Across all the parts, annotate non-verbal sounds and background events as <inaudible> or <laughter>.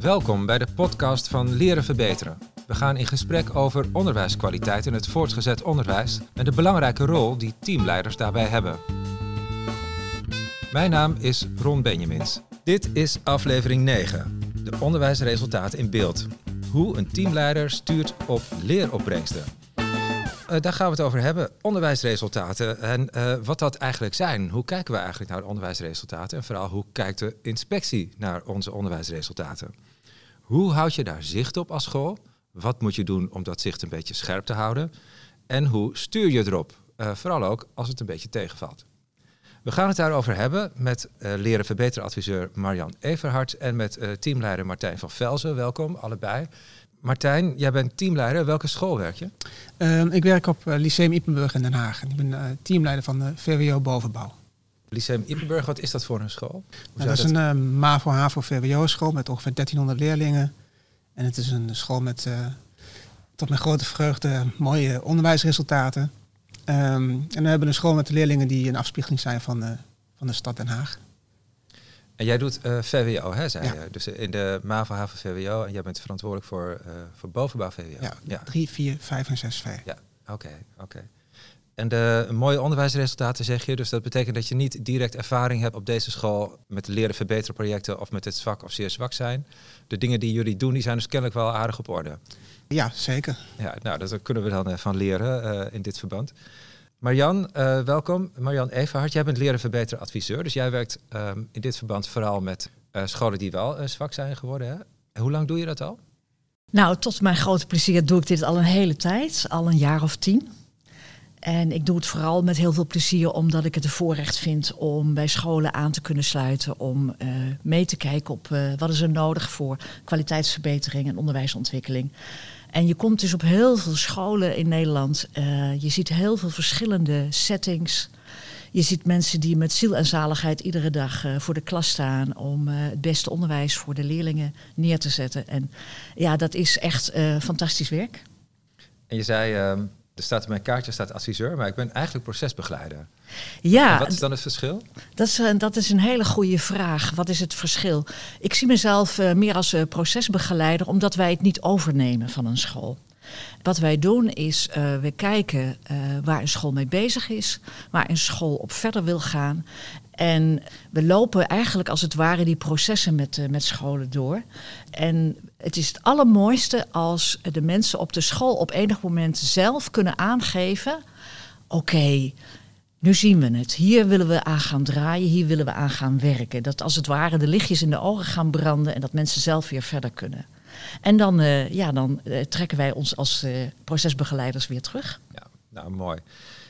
Welkom bij de podcast van Leren Verbeteren. We gaan in gesprek over onderwijskwaliteit in het voortgezet onderwijs en de belangrijke rol die teamleiders daarbij hebben. Mijn naam is Ron Benjamins. Dit is aflevering 9, de onderwijsresultaten in beeld. Hoe een teamleider stuurt op leeropbrengsten. Uh, daar gaan we het over hebben. Onderwijsresultaten en uh, wat dat eigenlijk zijn. Hoe kijken we eigenlijk naar de onderwijsresultaten? En vooral hoe kijkt de inspectie naar onze onderwijsresultaten? Hoe houd je daar zicht op als school? Wat moet je doen om dat zicht een beetje scherp te houden? En hoe stuur je erop? Uh, vooral ook als het een beetje tegenvalt. We gaan het daarover hebben met leren verbeteren adviseur Marian Everhart en met teamleider Martijn van Velzen. Welkom allebei. Martijn, jij bent teamleider. Welke school werk je? Uh, ik werk op Lyceum Ippenburg in Den Haag. Ik ben teamleider van de VWO Bovenbouw. Lyceum Ippenburg, wat is dat voor een school? Nou, dat is dat... een MAVO-HAVO-VWO-school met ongeveer 1300 leerlingen. En het is een school met, uh, tot mijn grote vreugde, mooie onderwijsresultaten. Um, en we hebben een school met de leerlingen die een afspiegeling zijn van, van de stad Den Haag. En jij doet uh, VWO, hè, zei ja. je? Dus in de MAVO, HAVO, VWO. En jij bent verantwoordelijk voor, voor bovenbouw VWO. Ja, ja, 3, 4, 5 en 6 V. Ja, oké, okay, oké. Okay. En de mooie onderwijsresultaten zeg je, dus dat betekent dat je niet direct ervaring hebt op deze school met de leren verbeteren projecten of met het zwak of zeer zwak zijn. De dingen die jullie doen, die zijn dus kennelijk wel aardig op orde. Ja, zeker. Ja, nou, daar kunnen we dan van leren uh, in dit verband. Marian, uh, welkom. Marian Everhart, jij bent leren verbeteren adviseur. Dus jij werkt um, in dit verband vooral met uh, scholen die wel zwak zijn geworden. Hè? Hoe lang doe je dat al? Nou, tot mijn grote plezier doe ik dit al een hele tijd, al een jaar of tien. En ik doe het vooral met heel veel plezier, omdat ik het een voorrecht vind om bij scholen aan te kunnen sluiten. Om mee te kijken op wat is er nodig voor kwaliteitsverbetering en onderwijsontwikkeling. En je komt dus op heel veel scholen in Nederland. Uh, je ziet heel veel verschillende settings. Je ziet mensen die met ziel en zaligheid iedere dag voor de klas staan om het beste onderwijs voor de leerlingen neer te zetten. En ja, dat is echt fantastisch werk. En je zei, ehm, er staat op mijn kaartje staat adviseur, maar ik ben eigenlijk procesbegeleider. Ja. En wat is dan het verschil? Dat is, dat is een hele goede vraag. Wat is het verschil? Ik zie mezelf uh, meer als uh, procesbegeleider, omdat wij het niet overnemen van een school. Wat wij doen is, uh, we kijken waar een school mee bezig is, waar een school op verder wil gaan. En we lopen eigenlijk als het ware die processen met, met scholen door. En het is het allermooiste als de mensen op de school op enig moment zelf kunnen aangeven: oké, okay, nu zien we het. Hier willen we aan gaan draaien, hier willen we aan gaan werken. Dat als het ware de lichtjes in de ogen gaan branden en dat mensen zelf weer verder kunnen. En dan, uh, ja, dan uh, trekken wij ons als uh, procesbegeleiders weer terug. Ja, nou mooi.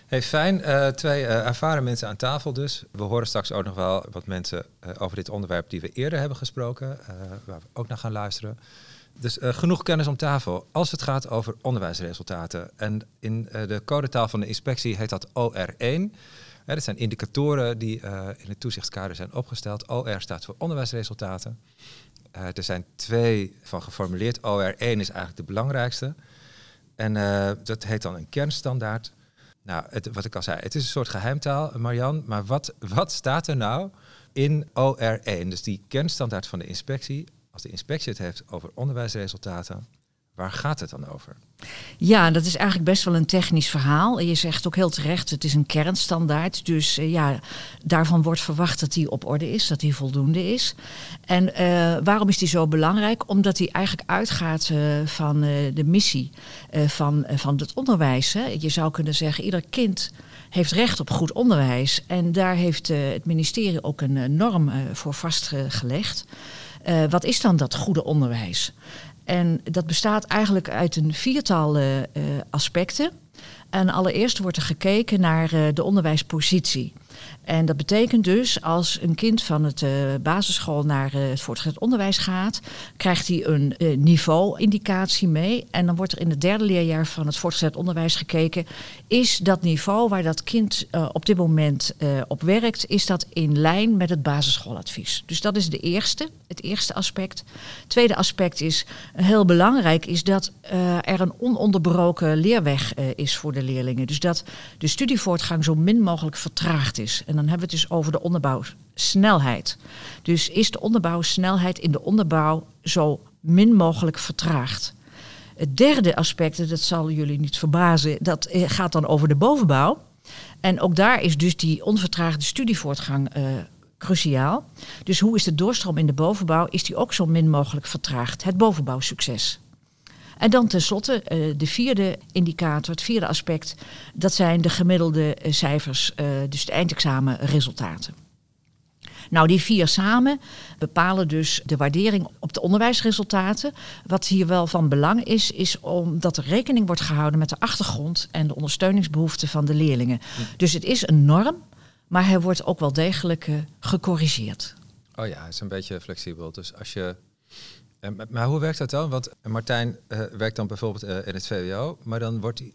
Hey, fijn. Twee ervaren mensen aan tafel dus. We horen straks ook nog wel wat mensen over dit onderwerp die we eerder hebben gesproken, waar we ook naar gaan luisteren. Dus genoeg kennis om tafel als het gaat over onderwijsresultaten. En in de codetaal van de inspectie heet dat OR1. dat zijn indicatoren die in het toezichtskader zijn opgesteld. OR staat voor onderwijsresultaten. er zijn twee van geformuleerd. OR1 is eigenlijk de belangrijkste. En dat heet dan een kernstandaard. Nou, het, wat ik al zei, het is een soort geheimtaal, Marian. Maar wat, wat staat er nou in OR1? Dus die kernstandaard van de inspectie. Als de inspectie het heeft over onderwijsresultaten, waar gaat het dan over? Ja, dat is eigenlijk best wel een technisch verhaal. Je zegt ook heel terecht, het is een kernstandaard. Dus uh, ja, daarvan wordt verwacht dat die op orde is, dat die voldoende is. En uh, waarom is die zo belangrijk? Omdat die eigenlijk uitgaat uh, van de missie van, van het onderwijs. Hè. Je zou kunnen zeggen, ieder kind heeft recht op goed onderwijs. En daar heeft het ministerie ook een norm voor vastgelegd. Wat is dan dat goede onderwijs? En dat bestaat eigenlijk uit een viertal uh, aspecten. En allereerst wordt er gekeken naar de onderwijspositie. En dat betekent dus als een kind van het uh, basisschool naar uh, het voortgezet onderwijs gaat, krijgt hij een uh, niveau-indicatie mee. En dan wordt er in het derde leerjaar van het voortgezet onderwijs gekeken, is dat niveau waar dat kind op dit moment op werkt, is dat in lijn met het basisschooladvies. Dus dat is de eerste, het eerste aspect. Het tweede aspect is, heel belangrijk, is dat er een ononderbroken leerweg is voor de leerlingen. Dus dat de studievoortgang zo min mogelijk vertraagd is. En dan hebben we het dus over de onderbouwsnelheid. Dus is de onderbouwsnelheid in de onderbouw zo min mogelijk vertraagd? Het derde aspect, dat zal jullie niet verbazen, dat eh, gaat dan over de bovenbouw. En ook daar is dus die onvertraagde studievoortgang uh, cruciaal. Dus hoe is de doorstroom in de bovenbouw? Is die ook zo min mogelijk vertraagd? Het bovenbouwsucces. En dan tenslotte uh, de vierde indicator, het vierde aspect, dat zijn de gemiddelde cijfers, uh, dus de eindexamenresultaten. Nou, die vier samen bepalen dus de waardering op de onderwijsresultaten. Wat hier wel van belang is, is omdat er rekening wordt gehouden met de achtergrond en de ondersteuningsbehoeften van de leerlingen. Dus het is een norm, maar hij wordt ook wel degelijk uh, gecorrigeerd. Oh ja, het is een beetje flexibel. Dus als je. Maar hoe werkt dat dan? Want Martijn uh, werkt dan bijvoorbeeld uh, in het VWO, maar dan wordt die,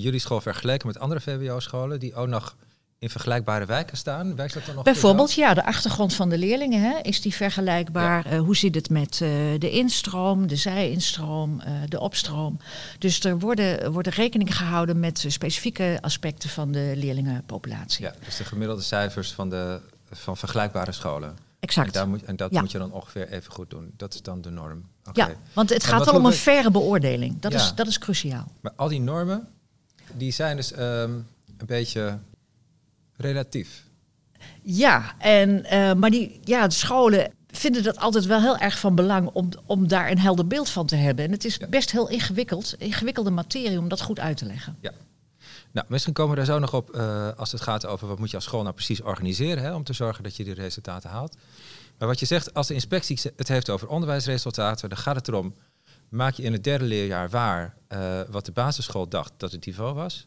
jullie school vergeleken met andere VWO-scholen die ook nog in vergelijkbare wijken staan? Werkt dat dan nog Bijvoorbeeld, ja, de achtergrond van de leerlingen, hè, is die vergelijkbaar? Ja. hoe zit het met uh, de instroom, de zijinstroom, uh, de opstroom? Dus er worden, worden rekening gehouden met specifieke aspecten van de leerlingenpopulatie. Ja, dus de gemiddelde cijfers van, de, van vergelijkbare scholen. Exact. En, daar moet, en dat ja. moet je dan ongeveer even goed doen. Dat is dan de norm. Okay. Ja, want het gaat wel om een verre beoordeling. Dat, ja. is, dat is cruciaal. Maar al die normen, die zijn dus um, een beetje relatief. Ja, en, uh, maar die, ja, de scholen vinden dat altijd wel heel erg van belang om, om daar een helder beeld van te hebben. En het is ja. best heel ingewikkeld, ingewikkelde materie om dat goed uit te leggen. Ja. Nou, misschien komen we daar zo nog op uh, als het gaat over wat moet je als school nou precies organiseren hè, om te zorgen dat je die resultaten haalt. Maar wat je zegt, als de inspectie het heeft over onderwijsresultaten, dan gaat het erom, maak je in het derde leerjaar waar uh, wat de basisschool dacht dat het niveau was.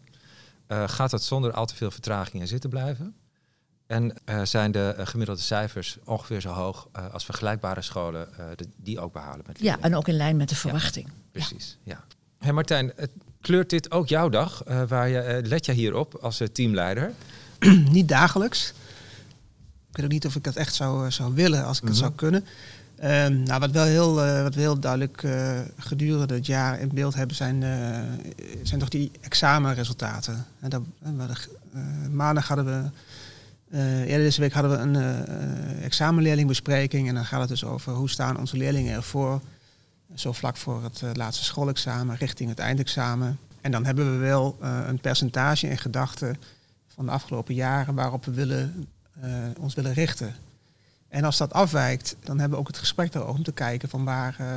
Uh, gaat dat zonder al te veel vertragingen zitten blijven? En uh, zijn de uh, gemiddelde cijfers ongeveer zo hoog als vergelijkbare scholen de, die ook behalen? Met ja, en ook in lijn met de verwachting. Ja, precies, ja. ja. Hey Martijn, kleurt dit ook jouw dag? waar je, let je hierop als teamleider? <clears throat> niet dagelijks. Ik weet ook niet of ik dat echt zou, zou willen als ik mm -hmm. het zou kunnen. Um, nou, wat, wel heel, uh, wat we heel duidelijk uh, gedurende het jaar in beeld hebben, zijn, uh, zijn toch die examenresultaten. En dat, maandag hadden we, eerder deze week hadden we een examenleerlingbespreking. En dan gaat het dus over hoe staan onze leerlingen ervoor. Zo vlak voor het laatste schoolexamen, richting het eindexamen. En dan hebben we wel een percentage in gedachten van de afgelopen jaren waarop we willen, ons willen richten. En als dat afwijkt, dan hebben we ook het gesprek erover om te kijken van waar, uh,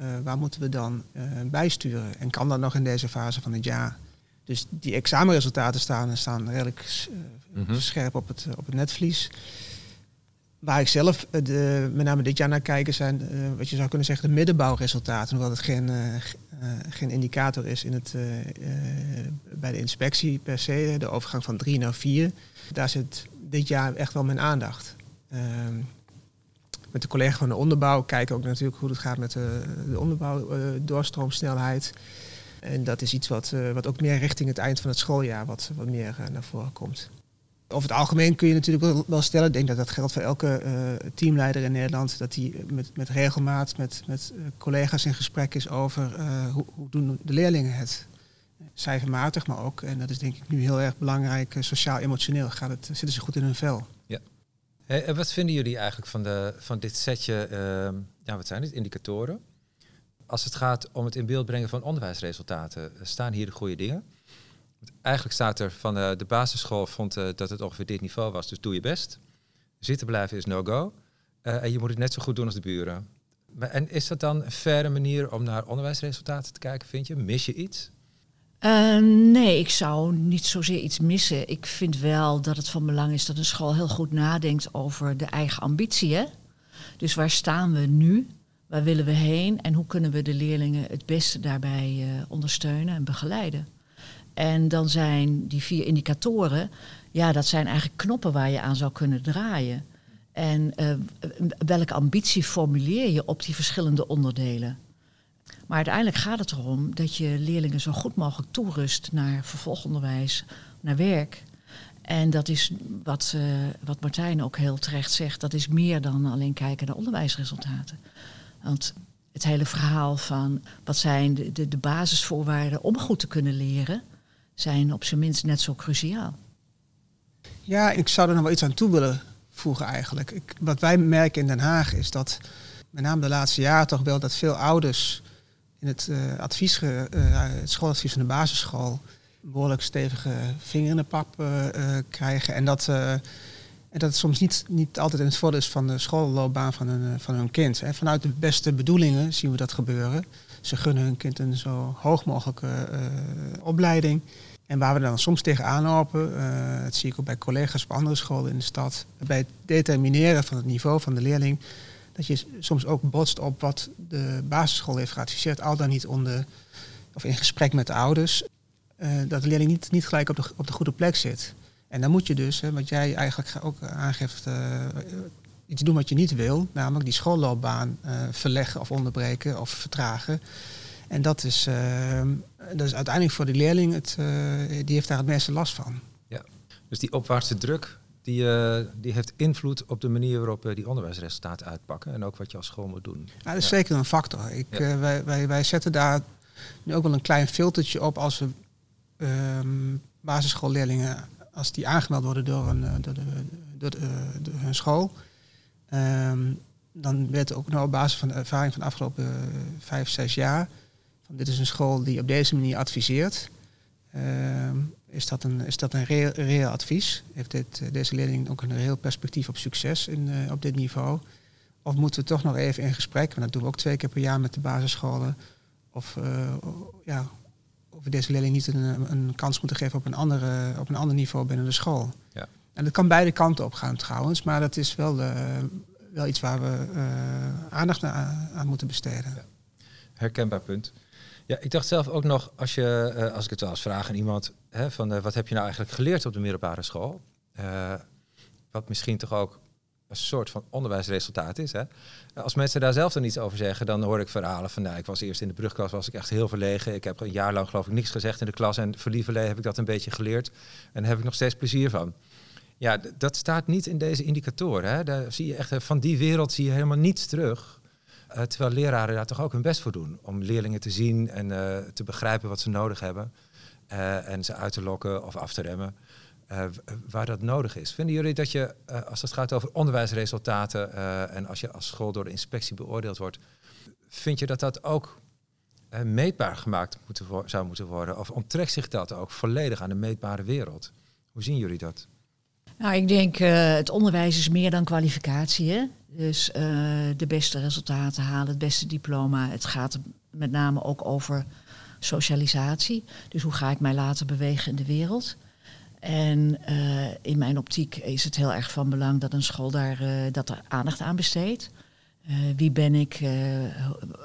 uh, waar moeten we dan uh, bijsturen. En kan dat nog in deze fase van het jaar? Dus die examenresultaten staan, staan redelijk mm -hmm. scherp op het, op het netvlies. Waar ik zelf de, met name dit jaar naar kijk, zijn wat je zou kunnen zeggen de middenbouwresultaten. Hoewel het geen, geen indicator is in het, bij de inspectie per se, de overgang van drie naar vier. Daar zit dit jaar echt wel mijn aandacht. Ehm, met de collega van de onderbouw kijken ook natuurlijk hoe het gaat met de, de onderbouw, doorstroomsnelheid. En dat is iets wat, wat ook meer richting het eind van het schooljaar wat, wat meer naar voren komt. Over het algemeen kun je natuurlijk wel, stellen, ik denk dat dat geldt voor elke teamleider in Nederland, dat die met, met regelmaat met, met collega's in gesprek is over hoe, hoe doen de leerlingen het. Cijfermatig, maar ook, en dat is denk ik nu heel erg belangrijk, sociaal-emotioneel gaat het, zitten ze goed in hun vel. Ja. En wat vinden jullie eigenlijk van, de, van dit setje, uh, ja, wat zijn dit, indicatoren? Als het gaat om het in beeld brengen van onderwijsresultaten, staan hier de goede dingen? Eigenlijk staat er van uh, de basisschool vond uh, dat het ongeveer dit niveau was, dus doe je best. Zitten blijven is no-go. Uh, en je moet het net zo goed doen als de buren. Maar, en is dat dan een faire manier om naar onderwijsresultaten te kijken, vind je? Mis je iets? Uh, nee, ik zou niet zozeer iets missen. Ik vind wel dat het van belang is dat een school heel goed nadenkt over de eigen ambitie. Hè? Dus waar staan we nu? Waar willen we heen? En hoe kunnen we de leerlingen het beste daarbij ondersteunen en begeleiden? En dan zijn die vier indicatoren, ja, dat zijn eigenlijk knoppen waar je aan zou kunnen draaien. En uh, welke ambitie formuleer je op die verschillende onderdelen? Maar uiteindelijk gaat het erom dat je leerlingen zo goed mogelijk toerust naar vervolgonderwijs, naar werk. En dat is wat, uh, wat Martijn ook heel terecht zegt, dat is meer dan alleen kijken naar onderwijsresultaten. Want het hele verhaal van wat zijn de, de basisvoorwaarden om goed te kunnen leren, zijn op zijn minst net zo cruciaal. Ja, ik zou er nog wel iets aan toe willen voegen eigenlijk. Ik, wat wij merken in Den Haag is dat, met name de laatste jaren toch wel, dat veel ouders in het, uh, advies, uh, het schooladvies van de basisschool behoorlijk stevige vinger in de pap uh, krijgen. En dat, en dat het soms niet, niet altijd in het voordeel is van de schoolloopbaan van hun, van hun kind. Hè. Vanuit de beste bedoelingen zien we dat gebeuren. Ze gunnen hun kind een zo hoog mogelijke opleiding. En waar we dan soms tegenaan lopen, uh, dat zie ik ook bij collega's op andere scholen in de stad, bij het determineren van het niveau van de leerling, dat je soms ook botst op wat de basisschool heeft geadviseerd, al dan niet onder, of in gesprek met de ouders, uh, dat de leerling niet, niet gelijk op de, op de goede plek zit. En dan moet je dus, hè, wat jij eigenlijk ook aangeeft, uh, iets doen wat je niet wil, namelijk die schoolloopbaan verleggen of onderbreken of vertragen. En dat is, dat is uiteindelijk voor de leerling, het, uh, die heeft daar het meeste last van. Ja, dus die opwaartse druk, die, uh, die heeft invloed op de manier waarop die onderwijsresultaten uitpakken. En ook wat je als school moet doen. Ja, dat is zeker een factor. Ik, ja. wij, wij, wij zetten daar nu ook wel een klein filtertje op als we um, basisschoolleerlingen, als die aangemeld worden door, een, door, de, door, de, door hun school. Um, dan werd ook nou op basis van de ervaring van de afgelopen vijf, zes jaar dit is een school die op deze manier adviseert. Uh, is dat een, is dat een reëel, reëel advies? Heeft dit, uh, deze leerling ook een reëel perspectief op succes in, uh, op dit niveau? Of moeten we toch nog even in gesprek? Want dat doen we ook twee keer per jaar met de basisscholen. Of, uh, ja, of we deze leerling niet een, een, kans moeten geven op een, andere, op een ander niveau binnen de school. Ja. En dat kan beide kanten op gaan trouwens, maar dat is wel, wel iets waar we aandacht aan, aan moeten besteden. Ja. Herkenbaar punt. Ja, ik dacht zelf ook nog, als, je, uh, als ik het wel eens vraag aan iemand, hè, van uh, wat heb je nou eigenlijk geleerd op de middelbare school? Uh, wat misschien toch ook een soort van onderwijsresultaat is. Hè? Als mensen daar zelf dan iets over zeggen, dan hoor ik verhalen van, nou, ik was eerst in de brugklas, was ik echt heel verlegen. Ik heb een jaar lang geloof ik niks gezegd in de klas en voor lieverlee heb ik dat een beetje geleerd. En daar heb ik nog steeds plezier van. Ja, dat staat niet in deze indicatoren. Hè? Daar zie je echt, van die wereld zie je helemaal niets terug. Uh, terwijl leraren daar toch ook hun best voor doen. Om leerlingen te zien en uh, te begrijpen wat ze nodig hebben. Uh, en ze uit te lokken of af te remmen. waar dat nodig is. Vinden jullie dat je, als het gaat over onderwijsresultaten. en als je als school door de inspectie beoordeeld wordt. Vind je dat dat ook meetbaar gemaakt zou moeten worden? Of onttrekt zich dat ook volledig aan de meetbare wereld? Hoe zien jullie dat? Nou, ik denk uh, het onderwijs is meer dan kwalificatie. Hè? Dus uh, de beste resultaten halen, het beste diploma. Het gaat met name ook over socialisatie. Dus hoe ga ik mij laten bewegen in de wereld? En uh, in mijn optiek is het heel erg van belang dat een school daar dat er aandacht aan besteedt. Uh, wie ben ik? Uh,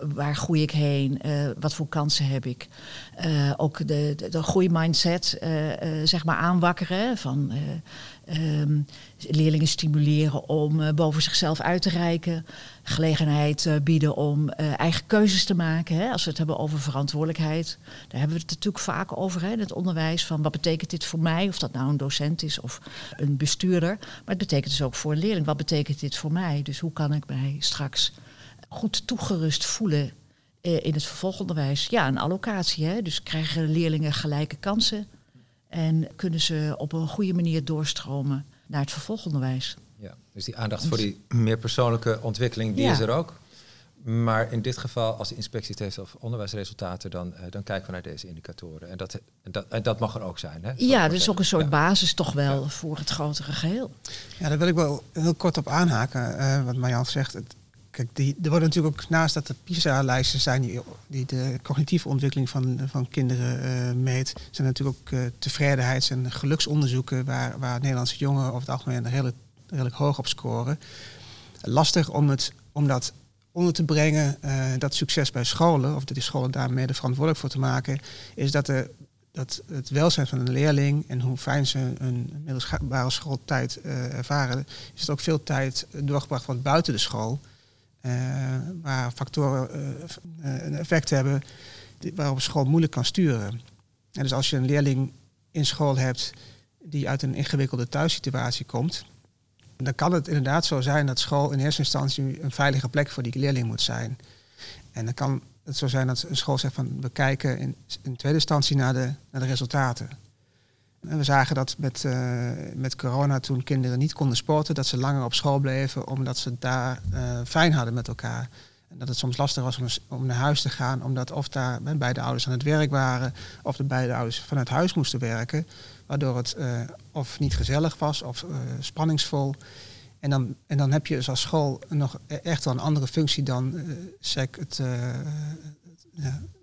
waar groei ik heen? Uh, wat voor kansen heb ik? ook de, de, de groeimindset zeg maar aanwakkeren. Van um, leerlingen stimuleren om boven zichzelf uit te reiken. Gelegenheid bieden om eigen keuzes te maken. Hè, als we het hebben over verantwoordelijkheid. Daar hebben we het natuurlijk vaak over hè, in het onderwijs. Van wat betekent dit voor mij? Of dat nou een docent is of een bestuurder. Maar het betekent dus ook voor een leerling. Wat betekent dit voor mij? Dus hoe kan ik mij straks goed toegerust voelen eh, in het vervolgonderwijs. Ja, een allocatie. Hè? Dus krijgen leerlingen gelijke kansen en kunnen ze op een goede manier doorstromen naar het vervolgonderwijs. Ja, dus die aandacht voor die meer persoonlijke ontwikkeling, die ja. is er ook. Maar in dit geval, als de inspectie het heeft over onderwijsresultaten, dan, uh, dan kijken we naar deze indicatoren. En dat, en dat, en dat mag er ook zijn. Hè? Ja, dat is ook een soort ja. basis toch wel ja. voor het grotere geheel. Ja, daar wil ik wel heel kort op aanhaken, uh, wat Marjan zegt. Het, kijk, die, er worden natuurlijk ook naast dat de PISA-lijsten zijn die, die de cognitieve ontwikkeling van, van kinderen uh, meet, zijn natuurlijk ook tevredenheids- en geluksonderzoeken waar, waar Nederlandse jongeren over het algemeen redelijk, redelijk hoog op scoren. Lastig om, het, om dat onder te brengen, uh, dat succes bij scholen, of die scholen daarmee de verantwoordelijk voor te maken, is dat, de, dat het welzijn van een leerling en hoe fijn ze een middelbare schooltijd uh, ervaren, is het ook veel tijd doorgebracht wordt buiten de school, uh, waar factoren een effect hebben waarop school moeilijk kan sturen. En dus als je een leerling in school hebt die uit een ingewikkelde thuissituatie komt, dan kan het inderdaad zo zijn dat school in eerste instantie een veilige plek voor die leerling moet zijn. En dan kan het zo zijn dat een school zegt van we kijken in, tweede instantie naar de, naar de resultaten. We zagen dat met, uh, met corona toen kinderen niet konden sporten, dat ze langer op school bleven omdat ze daar uh, fijn hadden met elkaar. En dat het soms lastig was om, om, naar huis te gaan, omdat of daar beide ouders aan het werk waren, of de beide ouders vanuit huis moesten werken, waardoor het uh, of niet gezellig was of spanningsvol. En dan, en dan heb je dus als school nog e-, echt wel een andere functie dan SEC, het,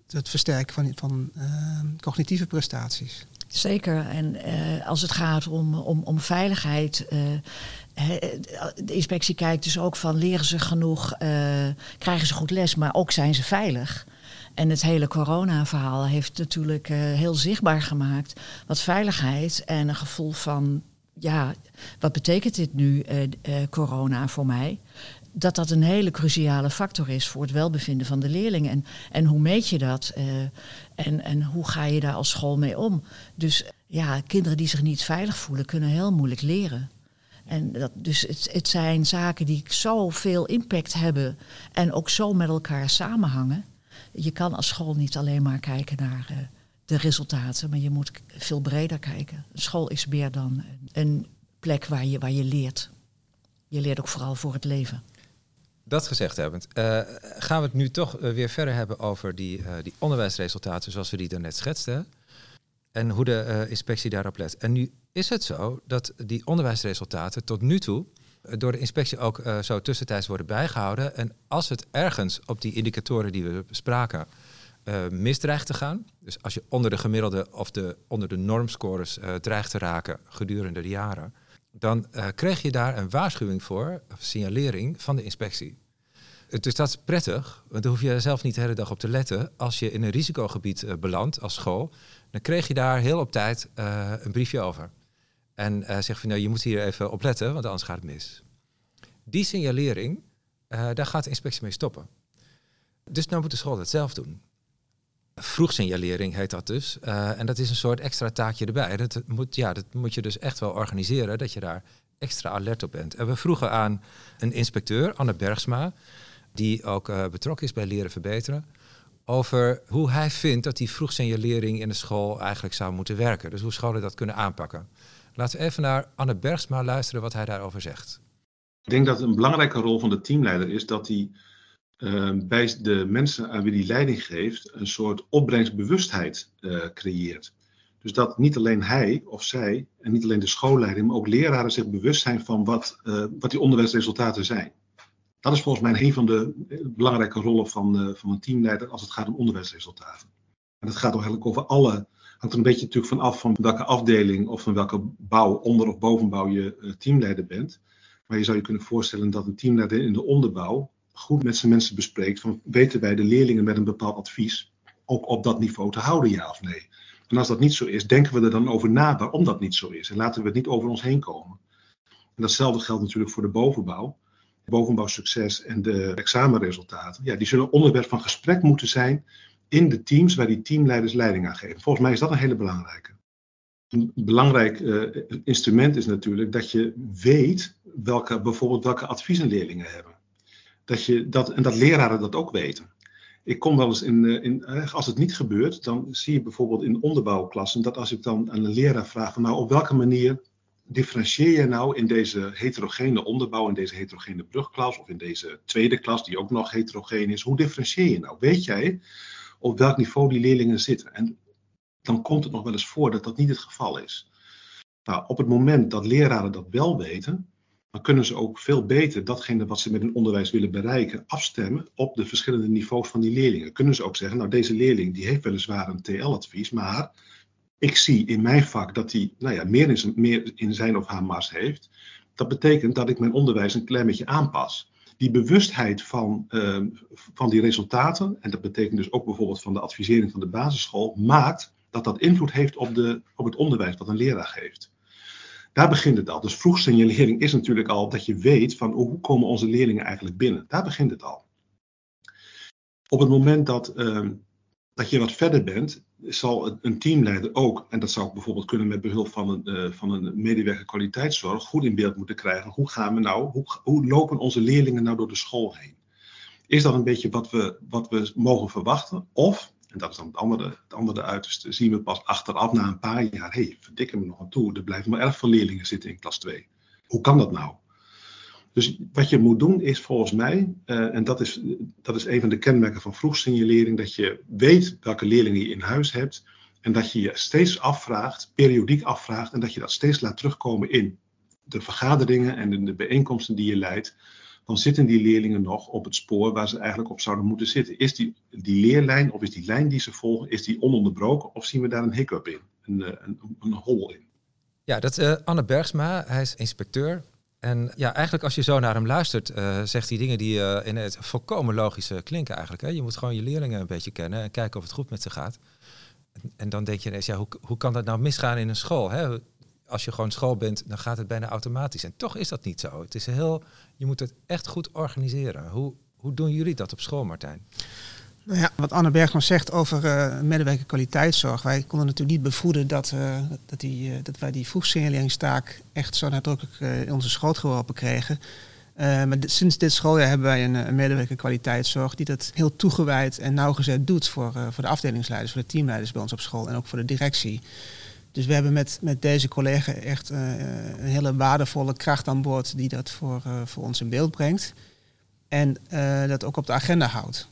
het versterken van, van cognitieve prestaties. Zeker. En als het gaat om, om, om veiligheid. De inspectie kijkt dus ook van leren ze genoeg, krijgen ze goed les, maar ook zijn ze veilig. En het hele corona-verhaal heeft natuurlijk heel zichtbaar gemaakt wat veiligheid en een gevoel van, ja, wat betekent dit nu, corona voor mij? dat dat een hele cruciale factor is voor het welbevinden van de leerlingen. En, en hoe meet je dat? En, en hoe ga je daar als school mee om? Dus ja, kinderen die zich niet veilig voelen, kunnen heel moeilijk leren. En dat, dus het, het zijn zaken die zoveel impact hebben en ook zo met elkaar samenhangen. Je kan als school niet alleen maar kijken naar uh, de resultaten, maar je moet veel breder kijken. School is meer dan een plek waar je, waar je leert. Je leert ook vooral voor het leven. Dat gezegd hebbend, uh, gaan we het nu toch uh, weer verder hebben over die, die onderwijsresultaten zoals we die daarnet schetsten. En hoe de inspectie daarop let. En nu is het zo dat die onderwijsresultaten tot nu toe door de inspectie ook zo tussentijds worden bijgehouden. En als het ergens op die indicatoren die we bespraken misdreigt te gaan, dus als je onder de gemiddelde of de, onder de normscores dreigt te raken gedurende de jaren, dan uh, kreeg je daar een waarschuwing voor, of signalering van de inspectie. Dus dat is prettig, want dan hoef je zelf niet de hele dag op te letten. Als je in een risicogebied uh, belandt als school, dan kreeg je daar heel op tijd uh, een briefje over. En uh, zeg van nou, je moet hier even op letten, want anders gaat het mis. Die signalering, daar gaat de inspectie mee stoppen. Dus nou moet de school dat zelf doen. Vroegsignalering heet dat dus. Uh, en dat is een soort extra taakje erbij. Dat moet, ja, dat moet je dus echt wel organiseren, dat je daar extra alert op bent. En we vroegen aan een inspecteur, Anne Bergsma, die ook betrokken is bij Leren Verbeteren, over hoe hij vindt dat die vroegsignalering in de school eigenlijk zou moeten werken. Dus hoe scholen dat kunnen aanpakken. Laten we even naar Anne Bergsma luisteren wat hij daarover zegt. Ik denk dat een belangrijke rol van de teamleider is dat hij uh, bij de mensen aan wie die leiding geeft een soort opbrengstbewustheid uh, creëert. Dus dat niet alleen hij of zij en niet alleen de schoolleiding, maar ook leraren zich bewust zijn van wat, uh, wat die onderwijsresultaten zijn. Dat is volgens mij een van de belangrijke rollen van, van een teamleider als het gaat om onderwijsresultaten. En dat gaat ook eigenlijk over alle, hangt een beetje natuurlijk van af van welke afdeling of van welke bouw, onder- of bovenbouw je teamleider bent. Maar je zou je kunnen voorstellen dat een teamleider in de onderbouw goed met zijn mensen bespreekt van weten wij de leerlingen met een bepaald advies ook op dat niveau te houden, ja of nee. En als dat niet zo is, denken we er dan over na waarom dat niet zo is. En laten we het niet over ons heen komen. En datzelfde geldt natuurlijk voor de bovenbouw. Bovenbouwsucces en de examenresultaten. Ja, die zullen onderwerp van gesprek moeten zijn in de teams waar die teamleiders leiding aan geven. Volgens mij is dat een hele belangrijke. Een belangrijk uh, instrument is natuurlijk dat je weet welke, bijvoorbeeld welke adviezen leerlingen hebben dat je dat, en dat leraren dat ook weten. Ik kom wel eens in, eh, in, eh, als het niet gebeurt, dan zie je bijvoorbeeld in onderbouwklassen dat als ik dan aan een leraar vraag van nou op welke manier differentieer je nou in deze heterogene onderbouw, in deze heterogene brugklas of in deze tweede klas die ook nog heterogeen is, hoe differentieer je nou? Weet jij op welk niveau die leerlingen zitten? En dan komt het nog wel eens voor dat dat niet het geval is. Nou, op het moment dat leraren dat wel weten, dan kunnen ze ook veel beter datgene wat ze met hun onderwijs willen bereiken afstemmen op de verschillende niveaus van die leerlingen. Kunnen ze ook zeggen, nou deze leerling die heeft weliswaar een TL-advies, maar ik zie in mijn vak dat hij nou ja, meer, in zijn, meer in zijn of haar mars heeft. Dat betekent dat ik mijn onderwijs een klein beetje aanpas. Die bewustheid van, uh, van die resultaten, en dat betekent dus ook bijvoorbeeld van de advisering van de basisschool, maakt dat dat invloed heeft op, de, op het onderwijs dat een leraar geeft. Daar begint het al. Dus vroegsignalering is natuurlijk al dat je weet van hoe komen onze leerlingen eigenlijk binnen. Daar begint het al. Op het moment dat, uh, dat je wat verder bent, zal een teamleider ook, en dat zou bijvoorbeeld kunnen met behulp van een, uh, van een medewerker kwaliteitszorg, goed in beeld moeten krijgen. Hoe gaan we nou, hoe, hoe lopen onze leerlingen nou door de school heen? Is dat een beetje wat we, wat we mogen verwachten? Of en dat is dan het andere, het andere uiterste, zien we pas achteraf na een paar jaar, hé, hey, verdikken me nog aan toe, er blijven maar erg veel leerlingen zitten in klas 2. Hoe kan dat nou? Dus wat je moet doen is volgens mij, uh, en dat is, dat is een van de kenmerken van vroegsignalering, dat je weet welke leerlingen je in huis hebt en dat je je steeds afvraagt, periodiek afvraagt en dat je dat steeds laat terugkomen in de vergaderingen en in de bijeenkomsten die je leidt. Dan zitten die leerlingen nog op het spoor waar ze eigenlijk op zouden moeten zitten. Is die, die leerlijn of is die lijn die ze volgen, is die ononderbroken of zien we daar een hiccup in, een, een, een, een hol in? Ja, dat is uh, Anne Bergsma. Hij is inspecteur en ja, eigenlijk als je zo naar hem luistert, uh, zegt hij dingen die uh, in het volkomen logische klinken eigenlijk. Hè? Je moet gewoon je leerlingen een beetje kennen en kijken of het goed met ze gaat. En, en dan denk je ineens, ja, hoe, hoe kan dat nou misgaan in een school? Hè? Als je gewoon school bent, dan gaat het bijna automatisch. En toch is dat niet zo. Het is heel, je moet het echt goed organiseren. Hoe, hoe doen jullie dat op school, Martijn? Nou ja, wat Anne Bergman zegt over uh, medewerker kwaliteitszorg. Wij konden natuurlijk niet bevoeden dat, uh, dat, die, uh, dat wij die vroegsignaleringstaak echt zo nadrukkelijk in onze schoot geworpen kregen. maar sinds dit schooljaar hebben wij een, een medewerker kwaliteitszorg die dat heel toegewijd en nauwgezet doet voor, voor de afdelingsleiders, voor de teamleiders bij ons op school en ook voor de directie. Dus we hebben met, met deze collega echt een hele waardevolle kracht aan boord die dat voor, voor ons in beeld brengt. En dat ook op de agenda houdt.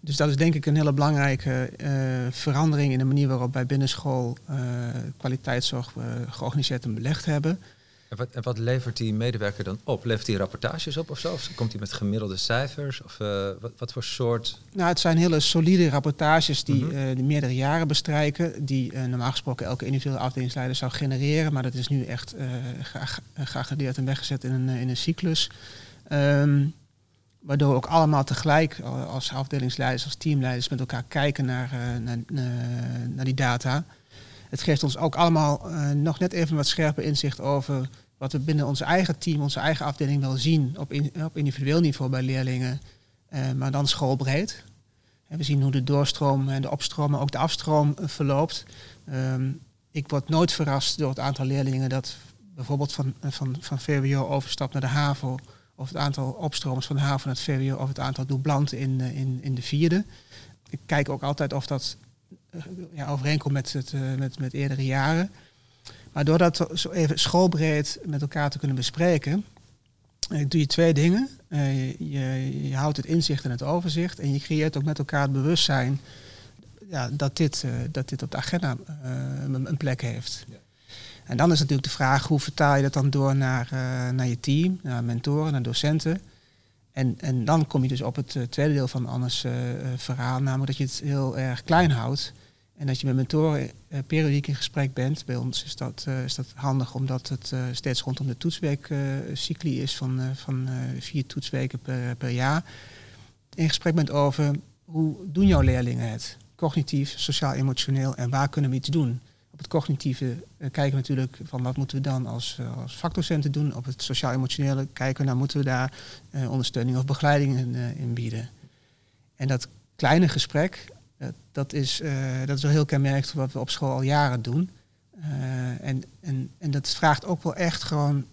Dus dat is denk ik een hele belangrijke uh, verandering in de manier waarop wij binnenschool uh, kwaliteitszorg uh, georganiseerd en belegd hebben. En wat, en wat, levert die medewerker dan op? Levert hij rapportages op of zo? Of komt hij met gemiddelde cijfers? Of wat, wat, voor soort? Nou, het zijn hele solide rapportages die, mm -hmm. die meerdere jaren bestrijken. Die normaal gesproken elke individuele afdelingsleider zou genereren. Maar dat is nu echt geagendeerd en weggezet in een, in een cyclus. Um, Waardoor we ook allemaal tegelijk als afdelingsleiders, als teamleiders met elkaar kijken naar, uh, naar, uh, naar, die data. Het geeft ons ook allemaal nog net even wat scherper inzicht over wat we binnen ons eigen team, onze eigen afdeling wel zien op, op individueel niveau bij leerlingen, maar dan schoolbreed. En we zien hoe de doorstroom en de opstroom, maar ook de afstroom verloopt. Um, ik word nooit verrast door het aantal leerlingen dat bijvoorbeeld van, van, van VWO overstapt naar de HAVO of het aantal opstromers van de haven naar het VWO of het aantal dublanten in, eh, in, in de vierde. Ik kijk ook altijd of dat eh, ja, overeenkomt met, het, eh, met, met eerdere jaren. Maar door dat zo even schoolbreed met elkaar te kunnen bespreken, doe je twee dingen. je, je, houdt het inzicht en het overzicht en je creëert ook met elkaar het bewustzijn ja, dat, dit, dat dit op de agenda een plek heeft. Ja. En dan is natuurlijk de vraag, hoe vertaal je dat dan door naar, uh, naar je team, naar mentoren, naar docenten. En, en dan kom je dus op het uh, tweede deel van Anne's uh, verhaal, namelijk dat je het heel erg klein houdt. En dat je met mentoren periodiek in gesprek bent. Bij ons is dat, is dat handig omdat het steeds rondom de toetsweekcycli is van, van vier toetsweken per, per jaar. In gesprek bent over hoe doen jouw leerlingen het? Cognitief, sociaal-emotioneel en waar kunnen we iets doen? Op het cognitieve uh, kijken we natuurlijk van wat moeten we dan als, uh, als vakdocenten doen. Op het sociaal-emotionele kijken naar moeten we daar uh, ondersteuning of begeleiding in, in, bieden. En dat kleine gesprek, dat, is, dat is wel heel kenmerkend wat we op school al jaren doen. en, en, en dat vraagt ook wel echt gewoon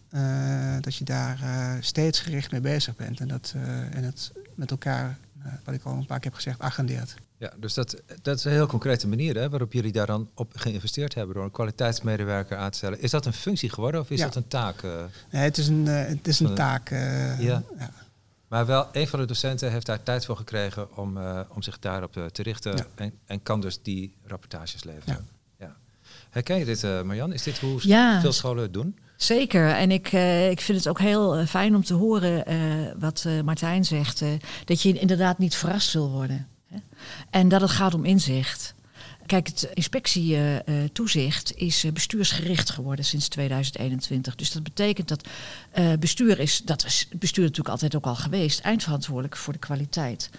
dat je daar steeds gericht mee bezig bent. En dat, en het met elkaar, wat ik al een paar keer heb gezegd, agendeert. Ja, dus dat, dat is een heel concrete manier hè, waarop jullie daar dan op geïnvesteerd hebben door een kwaliteitsmedewerker aan te stellen. Is dat een functie geworden of is ja. dat een taak? Uh, nee, het is een, uh, het is een taak. Uh, ja. ja. Maar wel, een van de docenten heeft daar tijd voor gekregen om, om zich daarop te richten ja. en, en kan dus die rapportages leveren. Ja. Herken je dit, Marjan? Is dit hoe veel scholen het doen? Zeker. En ik, uh, ik vind het ook heel uh, fijn om te horen uh, wat Martijn zegt. dat je inderdaad niet verrast wil worden. En dat het gaat om inzicht. Kijk, het inspectietoezicht is bestuursgericht geworden sinds 2021. Dus dat betekent dat uh, bestuur is, dat is bestuur natuurlijk altijd ook al geweest, eindverantwoordelijk voor de kwaliteit.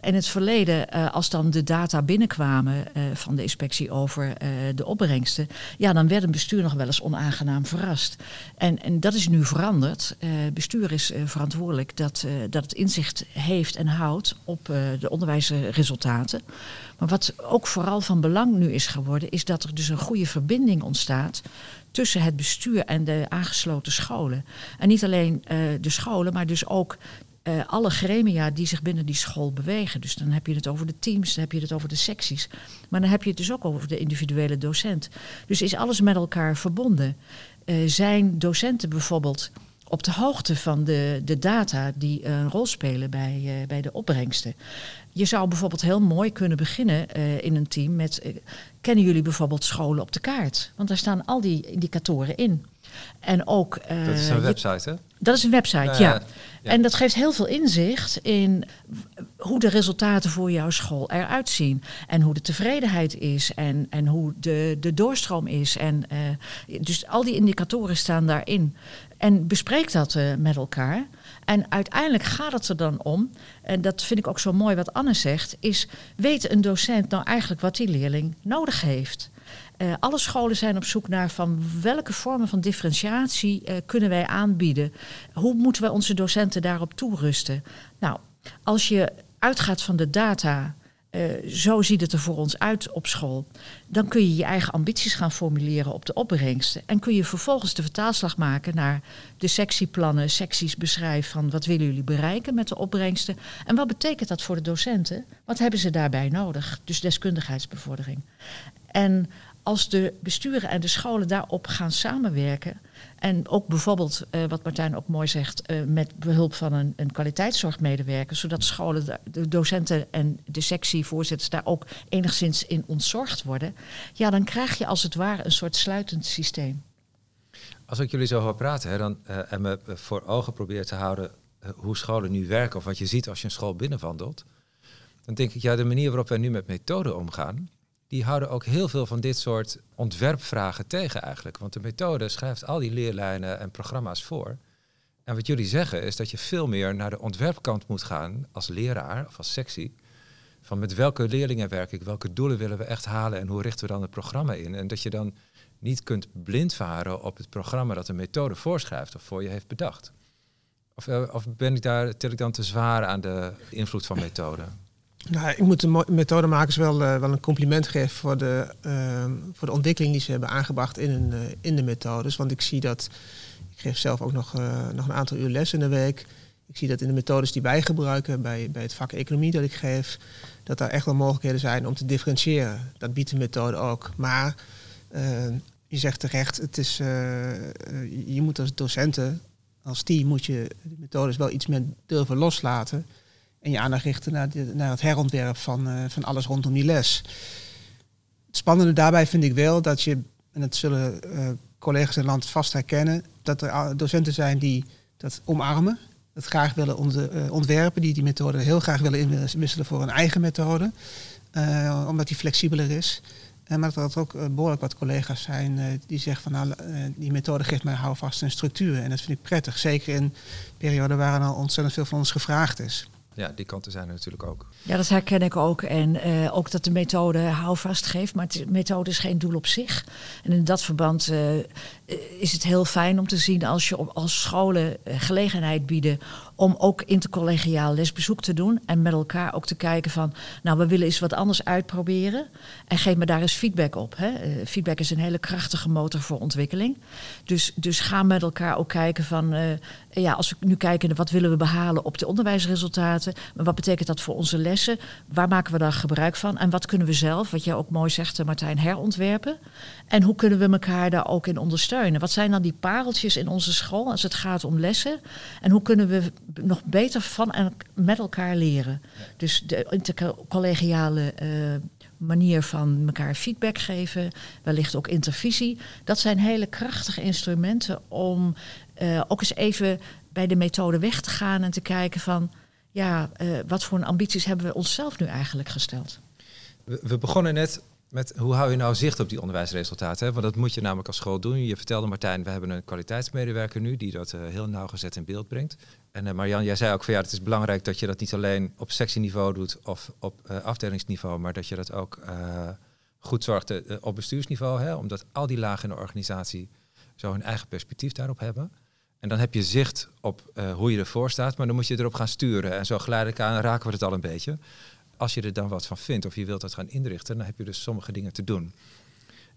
En het verleden, uh, als dan de data binnenkwamen van de inspectie over de opbrengsten, ja, dan werd een bestuur nog wel eens onaangenaam verrast. En, en dat is nu veranderd. bestuur is verantwoordelijk dat, dat het inzicht heeft en houdt op de onderwijsresultaten. Maar wat ook vooral van belang nu is geworden, is dat er dus een goede verbinding ontstaat tussen het bestuur en de aangesloten scholen. En niet alleen uh, de scholen, maar dus ook eh, alle gremia die zich binnen die school bewegen. Dus dan heb je het over de teams, dan heb je het over de secties. Maar dan heb je het dus ook over de individuele docent. Dus is alles met elkaar verbonden. Uh, zijn docenten bijvoorbeeld op de hoogte van de, de data die een rol spelen bij, bij de opbrengsten. Je zou bijvoorbeeld heel mooi kunnen beginnen uh, in een team met... Uh, kennen jullie bijvoorbeeld scholen op de kaart? Want daar staan al die indicatoren in. En ook... dat is een website, hè? Dat is een website, ja. ja. ja. En dat geeft heel veel inzicht in hoe de resultaten voor jouw school eruit zien. En hoe de tevredenheid is en, en hoe de, de doorstroom is. En, uh, dus al die indicatoren staan daarin. En bespreek dat met elkaar. En uiteindelijk gaat het er dan om, en dat vind ik ook zo mooi wat Anne zegt, is weet een docent nou eigenlijk wat die leerling nodig heeft? Uh, alle scholen zijn op zoek naar van welke vormen van differentiatie uh, kunnen wij aanbieden. Hoe moeten wij onze docenten daarop toerusten? Nou, als je uitgaat van de data uh, zo ziet het er voor ons uit op school. Dan kun je je eigen ambities gaan formuleren op de opbrengsten. En kun je vervolgens de vertaalslag maken naar de sectieplannen, secties beschrijven van wat willen jullie bereiken met de opbrengsten. En wat betekent dat voor de docenten? Wat hebben ze daarbij nodig? Dus deskundigheidsbevordering. En als de besturen en de scholen daarop gaan samenwerken. En ook bijvoorbeeld, uh, wat Martijn ook mooi zegt, uh, met behulp van een, een kwaliteitszorgmedewerker, zodat scholen, de, docenten en de sectievoorzitters daar ook enigszins in ontzorgd worden. Ja, dan krijg je als het ware een soort sluitend systeem. Als ik jullie zo hoor praten hè, dan, uh, en me voor ogen probeer te houden hoe scholen nu werken, of wat je ziet als je een school binnenwandelt, dan denk ik, ja, de manier waarop wij nu met methoden omgaan, die houden ook heel veel van dit soort ontwerpvragen tegen eigenlijk. Want de methode schrijft al die leerlijnen en programma's voor. En wat jullie zeggen is dat je veel meer naar de ontwerpkant moet gaan als leraar of als sectie. Van met welke leerlingen werk ik, welke doelen willen we echt halen en hoe richten we dan het programma in. En dat je dan niet kunt blind varen op het programma dat de methode voorschrijft of voor je heeft bedacht. Of, of ben ik daar, tel ik dan te zwaar aan de invloed van methode? Nou, ik moet de methodemakers wel, uh, wel een compliment geven voor de, uh, voor de ontwikkeling die ze hebben aangebracht in, een, uh, in de methodes. Want ik zie dat, ik geef zelf ook nog, uh, nog een aantal uur les in de week. Ik zie dat in de methodes die wij gebruiken bij, bij het vak economie dat ik geef, dat daar echt wel mogelijkheden zijn om te differentiëren. Dat biedt de methode ook. Maar je zegt terecht, het is, je moet als docenten, als team, moet je de methodes wel iets meer durven loslaten en je aandacht richten naar, naar het herontwerp van, uh, van alles rondom die les. Het spannende daarbij vind ik wel dat je, en dat zullen uh, collega's in land vast herkennen, dat er docenten zijn die dat omarmen, dat graag willen uh, ontwerpen, die die methode heel graag willen inwisselen voor een eigen methode, omdat die flexibeler is. Maar dat er ook behoorlijk wat collega's zijn die zeggen van nou, die methode geeft mij houvast en structuur. En dat vind ik prettig. Zeker in een periode waar er al ontzettend veel van ons gevraagd is ja, die kanten zijn er natuurlijk ook. Ja, dat herken ik ook. En uh, ook dat de methode houvast geeft. Maar de methode is geen doel op zich. En in dat verband uh, is het heel fijn om te zien als je als scholen gelegenheid bieden om ook intercollegiaal lesbezoek te doen. En met elkaar ook te kijken van, nou, we willen eens wat anders uitproberen. En geef me daar eens feedback op. Hè. Uh, feedback is een hele krachtige motor voor ontwikkeling. Dus, dus ga met elkaar ook kijken van, uh, ja, als we nu kijken wat willen we behalen op de onderwijsresultaten. Maar wat betekent dat voor onze lessen? Waar maken we daar gebruik van? En wat kunnen we zelf, wat jij ook mooi zegt, Martijn, herontwerpen? En hoe kunnen we elkaar daar ook in ondersteunen? Wat zijn dan die pareltjes in onze school als het gaat om lessen? En hoe kunnen we nog beter van en met elkaar leren? Dus de intercollegiale uh, manier van elkaar feedback geven, wellicht ook intervisie. Dat zijn hele krachtige instrumenten om uh, ook eens even bij de methode weg te gaan en te kijken van, ja, uh, wat voor ambities hebben we onszelf nu eigenlijk gesteld? We begonnen net met hoe hou je nou zicht op die onderwijsresultaten? Hè? Want dat moet je namelijk als school doen. Je vertelde Martijn, we hebben een kwaliteitsmedewerker nu die dat uh, heel nauwgezet in beeld brengt. En uh, Marjan, jij zei ook van ja, het is belangrijk dat je dat niet alleen op sectieniveau doet of op uh, afdelingsniveau, maar dat je dat ook goed zorgt op bestuursniveau. Hè? Omdat al die lagen in de organisatie zo hun eigen perspectief daarop hebben. En dan heb je zicht op hoe je ervoor staat, maar dan moet je erop gaan sturen. En zo geleidelijk aan raken we het al een beetje als je er dan wat van vindt of je wilt dat gaan inrichten, dan heb je dus sommige dingen te doen.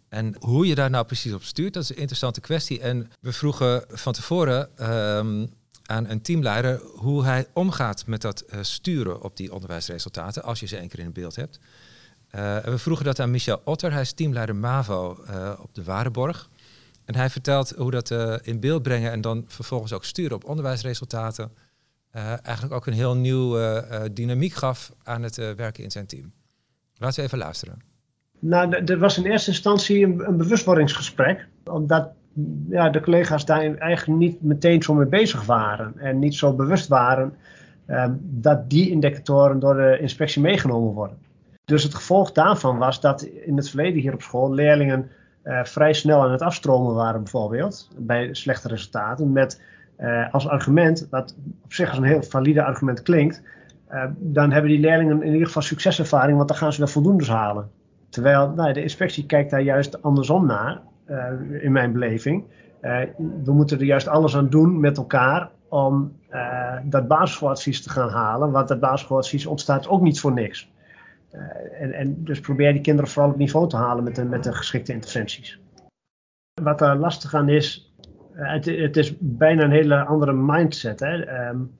En hoe je daar nou precies op stuurt, dat is een interessante kwestie. En we vroegen van tevoren um, aan een teamleider hoe hij omgaat met dat sturen op die onderwijsresultaten, als je ze één keer in beeld hebt. we vroegen dat aan Michel Otter, hij is teamleider MAVO op de Warenborg. En hij vertelt hoe dat in beeld brengen en dan vervolgens ook sturen op onderwijsresultaten eigenlijk ook een heel nieuwe dynamiek gaf aan het werken in zijn team. Laten we even luisteren. Nou, er was in eerste instantie een, bewustwordingsgesprek. Omdat ja, de collega's daar eigenlijk niet meteen zo mee bezig waren. En niet zo bewust waren ehm, dat die indicatoren door de inspectie meegenomen worden. Dus het gevolg daarvan was dat in het verleden hier op school leerlingen vrij snel aan het afstromen waren, bijvoorbeeld, bij slechte resultaten. Met uh, als argument, wat op zich als een heel valide argument klinkt, uh, dan hebben die leerlingen in ieder geval succeservaring, want dan gaan ze wel voldoendes halen. Terwijl nou, de inspectie kijkt daar juist andersom naar, uh, in mijn beleving. We moeten er juist alles aan doen met elkaar om dat basisschooladvies te gaan halen. Want dat basisschooladvies ontstaat ook niet voor niks. En, en, dus probeer die kinderen vooral op niveau te halen met de, met de geschikte interventies. Wat er lastig aan is, het, het, is bijna een hele andere mindset. Hè? Um,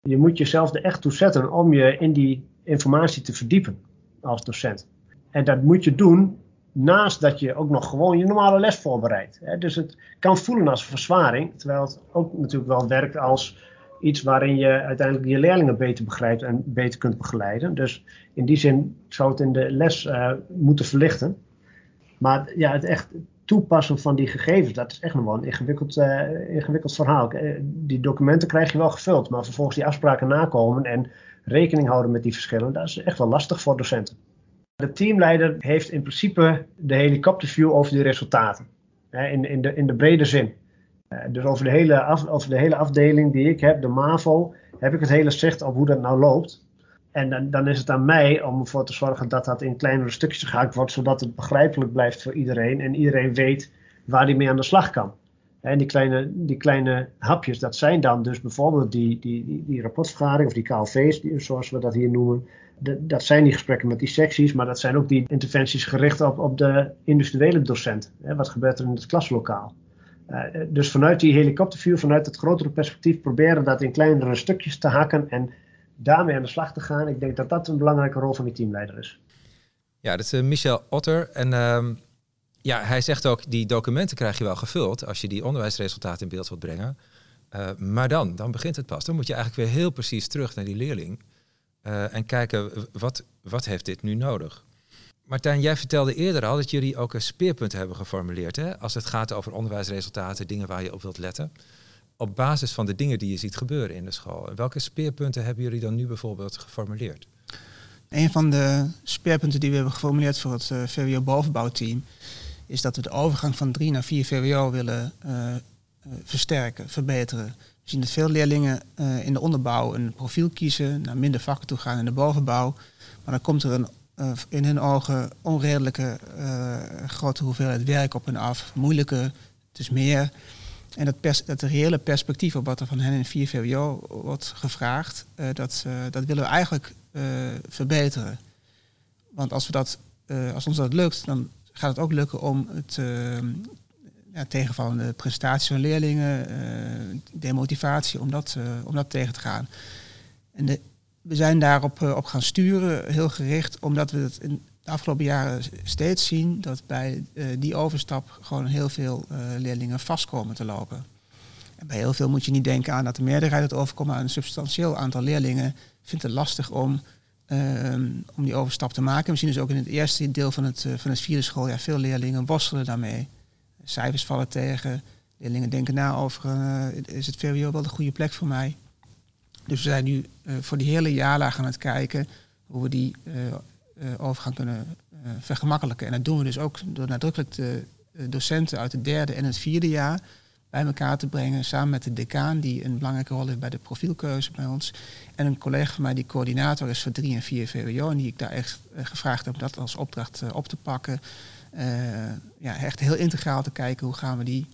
je moet jezelf er echt toe zetten om je in die informatie te verdiepen als docent. En dat moet je doen naast dat je ook nog gewoon je normale les voorbereidt. Dus het kan voelen als verzwaring, terwijl het ook natuurlijk wel werkt als iets waarin je uiteindelijk je leerlingen beter begrijpt en beter kunt begeleiden. Dus in die zin zou het in de les uh, moeten verlichten. Maar ja, het echt toepassen van die gegevens, dat is echt nog wel een ingewikkeld, uh, ingewikkeld verhaal. Eh, die documenten krijg je wel gevuld, maar vervolgens die afspraken nakomen en rekening houden met die verschillen, dat is echt wel lastig voor docenten. De teamleider heeft in principe de helikopterview over die resultaten. In, in, de, in de brede zin. Eh, dus over de, hele af, over de hele afdeling die ik heb, de MAVO, heb ik het hele zicht op hoe dat nou loopt. En dan, dan is het aan mij om ervoor te zorgen dat dat in kleinere stukjes gehakt wordt, zodat het begrijpelijk blijft voor iedereen en iedereen weet waar hij mee aan de slag kan. En die kleine, die kleine hapjes, dat zijn dan dus bijvoorbeeld die, die, die, die rapportvergadering of die KLV's, die, zoals we dat hier noemen dat zijn die gesprekken met die secties, maar dat zijn ook die interventies gericht op, op de individuele docent. Hè, wat gebeurt er in het klaslokaal? Uh, dus vanuit die helikopterview, vanuit het grotere perspectief, proberen dat in kleinere stukjes te hakken en daarmee aan de slag te gaan. Ik denk dat dat een belangrijke rol van die teamleider is. Ja, dat is uh, Michel Otter. En uh, ja, hij zegt ook, die documenten krijg je wel gevuld als je die onderwijsresultaten in beeld wilt brengen. Uh, maar dan, dan begint het pas. Dan moet je eigenlijk weer heel precies terug naar die leerling. Uh, en kijken, wat, wat heeft dit nu nodig? Martijn, jij vertelde eerder al dat jullie ook een speerpunt hebben geformuleerd. Hè? Als het gaat over onderwijsresultaten, dingen waar je op wilt letten. Op basis van de dingen die je ziet gebeuren in de school. Welke speerpunten hebben jullie dan nu bijvoorbeeld geformuleerd? Een van de speerpunten die we hebben geformuleerd voor het uh, VWO-bovenbouwteam is dat we de overgang van 3 naar 4 VWO willen uh, versterken, verbeteren. We zien dat veel leerlingen in de onderbouw een profiel kiezen, naar minder vakken toe gaan in de bovenbouw. Maar dan komt er een in hun ogen onredelijke grote hoeveelheid werk op hen af, moeilijke, het is meer. En dat, pers reële perspectief op wat er van hen in 4 VWO wordt gevraagd, dat, dat willen we eigenlijk verbeteren. Want als, we dat, als ons dat lukt, dan gaat het ook lukken om het ja, tegenvallende prestaties van leerlingen, demotivatie, om dat, om dat tegen te gaan. En we zijn daarop op gaan sturen, heel gericht, omdat we het in de afgelopen jaren steeds zien dat bij die overstap gewoon heel veel leerlingen vast komen te lopen. En bij heel veel moet je niet denken aan dat de meerderheid het overkomt, maar een substantieel aantal leerlingen vindt het lastig om, om die overstap te maken. We zien dus ook in het eerste deel van het, van het vierde schooljaar veel leerlingen worstelen daarmee cijfers vallen tegen. Leerlingen denken na over, is het VWO wel de goede plek voor mij? Dus we zijn nu voor die hele jaarlaag aan het kijken hoe we die overgang kunnen vergemakkelijken. En dat doen we dus ook door nadrukkelijk de docenten uit het derde en het vierde jaar bij elkaar te brengen, samen met de decaan, die een belangrijke rol heeft bij de profielkeuze bij ons. En een collega van mij die coördinator is voor 3 en 4 VWO en die ik daar echt gevraagd heb om dat als opdracht op te pakken. Ja, echt heel integraal te kijken hoe gaan we die,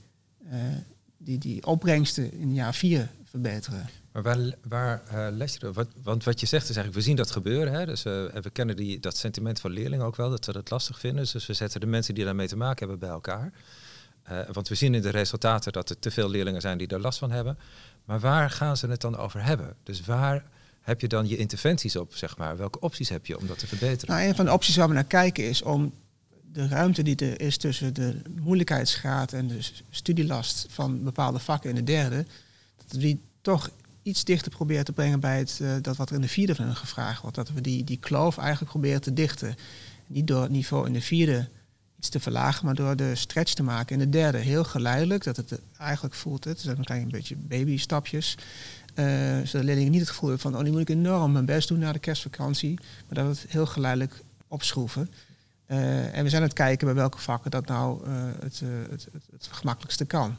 die, die opbrengsten in jaar vier verbeteren. Maar waar, waar uh, les je wat, Want wat je zegt is eigenlijk, we zien dat gebeuren. Hè? Dus, we kennen die, dat sentiment van leerlingen ook wel, dat ze dat lastig vinden. Dus we zetten de mensen die daarmee te maken hebben bij elkaar. want we zien in de resultaten dat er te veel leerlingen zijn die er last van hebben. Maar waar gaan ze het dan over hebben? Dus waar heb je dan je interventies op, zeg maar? Welke opties heb je om dat te verbeteren? Nou, een van de opties waar we naar kijken is om de ruimte die er is tussen de moeilijkheidsgraad en de studielast van bepaalde vakken in de derde, dat die toch iets dichter proberen te brengen bij het, uh, dat wat er in de vierde van hen gevraagd wordt. Dat we die, die kloof eigenlijk proberen te dichten. Niet door het niveau in de vierde iets te verlagen, maar door de stretch te maken in de derde. Heel geleidelijk, dat het eigenlijk voelt, het zijn een klein beetje babystapjes. Uh, zodat leerlingen niet het gevoel hebben van, oh, nu moet ik enorm mijn best doen na de kerstvakantie. Maar dat het heel geleidelijk opschroeven. Uh, en we zijn aan het kijken bij welke vakken dat nou het, het, het, gemakkelijkste kan.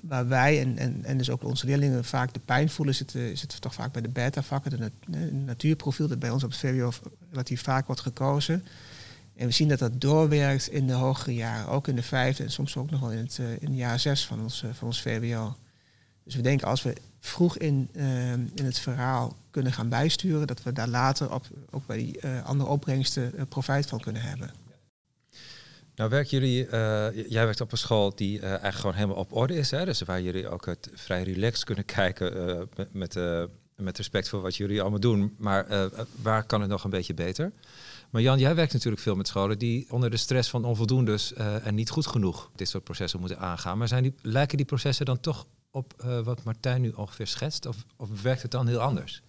Waar wij en, en, en dus ook onze leerlingen vaak de pijn voelen, zit, is het toch vaak bij de beta-vakken, de, nat natuurprofiel, dat bij ons op het VWO relatief vaak wordt gekozen. En we zien dat dat doorwerkt in de hogere jaren, ook in de vijfde en soms ook nog wel in het, in het jaar zes van ons, van ons VWO. Dus we denken als we vroeg in, in het verhaal kunnen gaan bijsturen, dat we daar later op, ook bij die andere opbrengsten profijt van kunnen hebben. Nou werken jullie, jij werkt op een school die eigenlijk gewoon helemaal op orde is, hè? dus waar jullie ook vrij relaxed kunnen <laughs> kijken met, met, met respect voor wat jullie allemaal doen, maar waar kan het nog een beetje beter? Maar Jan, jij werkt natuurlijk veel met scholen die onder de stress van onvoldoendes en niet goed genoeg dit soort processen moeten aangaan. Maar zijn die, lijken die processen dan toch op uh, wat Martijn nu ongeveer schetst? Of, of, werkt het dan heel anders?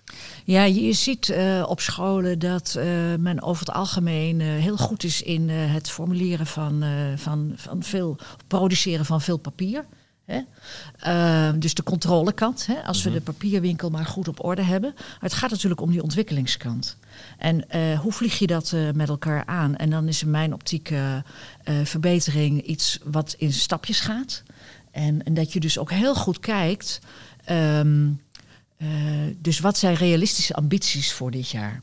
Ja, je ziet uh, op scholen dat uh, men over het algemeen heel goed is in het formuleren van, van, van veel, produceren van veel papier. Hè? Ehm, dus de controlekant, hè? als we mhm. de papierwinkel maar goed op orde hebben. Maar het gaat natuurlijk om die ontwikkelingskant. En hoe vlieg je dat met elkaar aan? En dan is in mijn optiek verbetering iets wat in stapjes gaat. En, en, dat je dus ook heel goed kijkt. Um, uh, dus wat zijn realistische ambities voor dit jaar?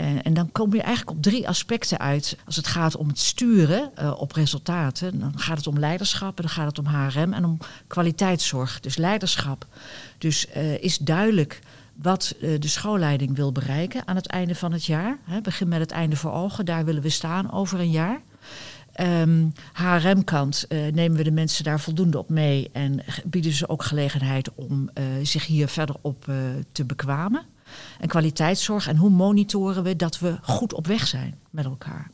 Uh, en dan kom je eigenlijk op drie aspecten uit. Als het gaat om het sturen uh, op resultaten, dan gaat het om leiderschap, dan gaat het om HRM en om kwaliteitszorg. Dus leiderschap. Dus is duidelijk wat de schoolleiding wil bereiken aan het einde van het jaar. Hè, begin met het einde voor ogen, daar willen we staan over een jaar. Um, ehm, HRM-kant uh, eh, nemen we de mensen daar voldoende op mee en bieden ze ook gelegenheid om uh, zich hier verder op uh, te bekwamen. En kwaliteitszorg en hoe monitoren we dat we goed op weg zijn met elkaar.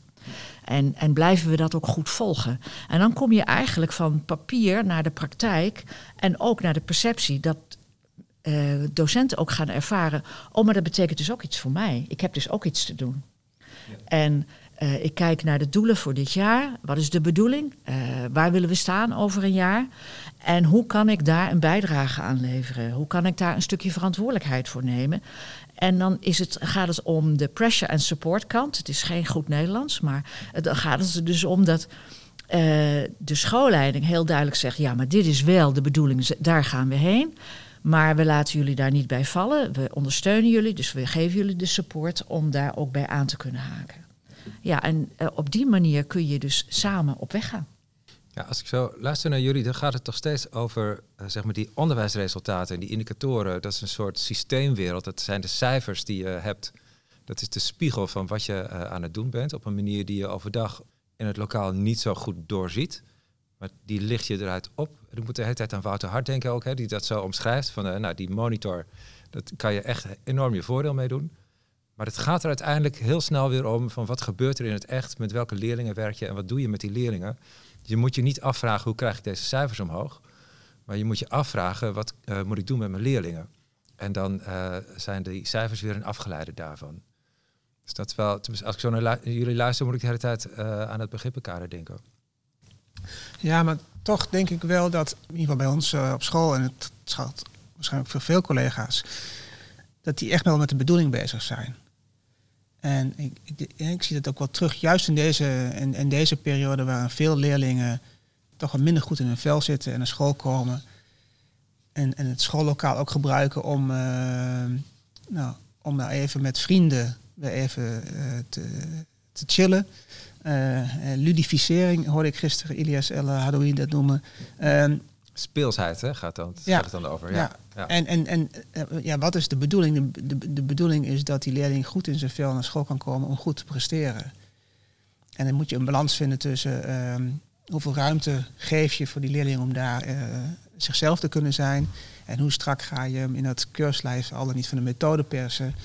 En, en blijven we dat ook goed volgen. En dan kom je eigenlijk van papier naar de praktijk en ook naar de perceptie dat docenten ook gaan ervaren: oh, maar dat betekent dus ook iets voor mij. Ik heb dus ook iets te doen. Ja. En uh, ik kijk naar de doelen voor dit jaar. Wat is de bedoeling? Uh, waar willen we staan over een jaar? En hoe kan ik daar een bijdrage aan leveren? Hoe kan ik daar een stukje verantwoordelijkheid voor nemen? En dan is het, gaat het om de pressure en support kant. Het is geen goed Nederlands, maar dan gaat het er dus om dat uh, de schoolleiding heel duidelijk zegt: ja, maar dit is wel de bedoeling, daar gaan we heen. Maar we laten jullie daar niet bij vallen. We ondersteunen jullie, dus we geven jullie de support om daar ook bij aan te kunnen haken. Ja, en uh, op die manier kun je dus samen op weg gaan. Ja, als ik zo luister naar jullie, dan gaat het toch steeds over uh, zeg maar die onderwijsresultaten en die indicatoren. Dat is een soort systeemwereld. Dat zijn de cijfers die je hebt. Dat is de spiegel van wat je uh, aan het doen bent. Op een manier die je overdag in het lokaal niet zo goed doorziet. Maar die licht je eruit op. En ik moet de hele tijd aan Wouter Hart denken ook, hè, die dat zo omschrijft. Van nou, die monitor, dat kan je echt enorm je voordeel mee doen. Maar het gaat er uiteindelijk heel snel weer om van wat gebeurt er in het echt, met welke leerlingen werk je en wat doe je met die leerlingen. Je moet je niet afvragen hoe krijg ik deze cijfers omhoog, maar je moet je afvragen wat uh, moet ik doen met mijn leerlingen. En dan uh, zijn die cijfers weer een afgeleide daarvan. Dus dat wel, als ik zo naar jullie luister, moet ik de hele tijd uh, aan het begrippenkader denken. Ja, maar toch denk ik wel dat, in ieder geval bij ons op school, en het schat waarschijnlijk voor veel collega's, dat die echt wel met de bedoeling bezig zijn. En ik, ik, zie dat ook wel terug, juist in deze, in, deze periode waar veel leerlingen toch wat minder goed in hun vel zitten en naar school komen. En, en het schoollokaal ook gebruiken om, uh, nou, om nou even met vrienden weer even uh, te, te chillen. Uh, ludificering hoorde ik gisteren Ilias El Hadoui dat noemen. Ehm, Speelsheid hè, gaat, dan, ja. gaat het dan over. Ja. ja. En, en, en eh, ja, wat is de bedoeling? De, de, de bedoeling is dat die leerling goed in zijn vel naar school kan komen om goed te presteren. En dan moet je een balans vinden tussen, uh, hoeveel ruimte geef je voor die leerling om daar zichzelf te kunnen zijn? En hoe strak ga je hem in het keurslijf al dan niet van de methode persen?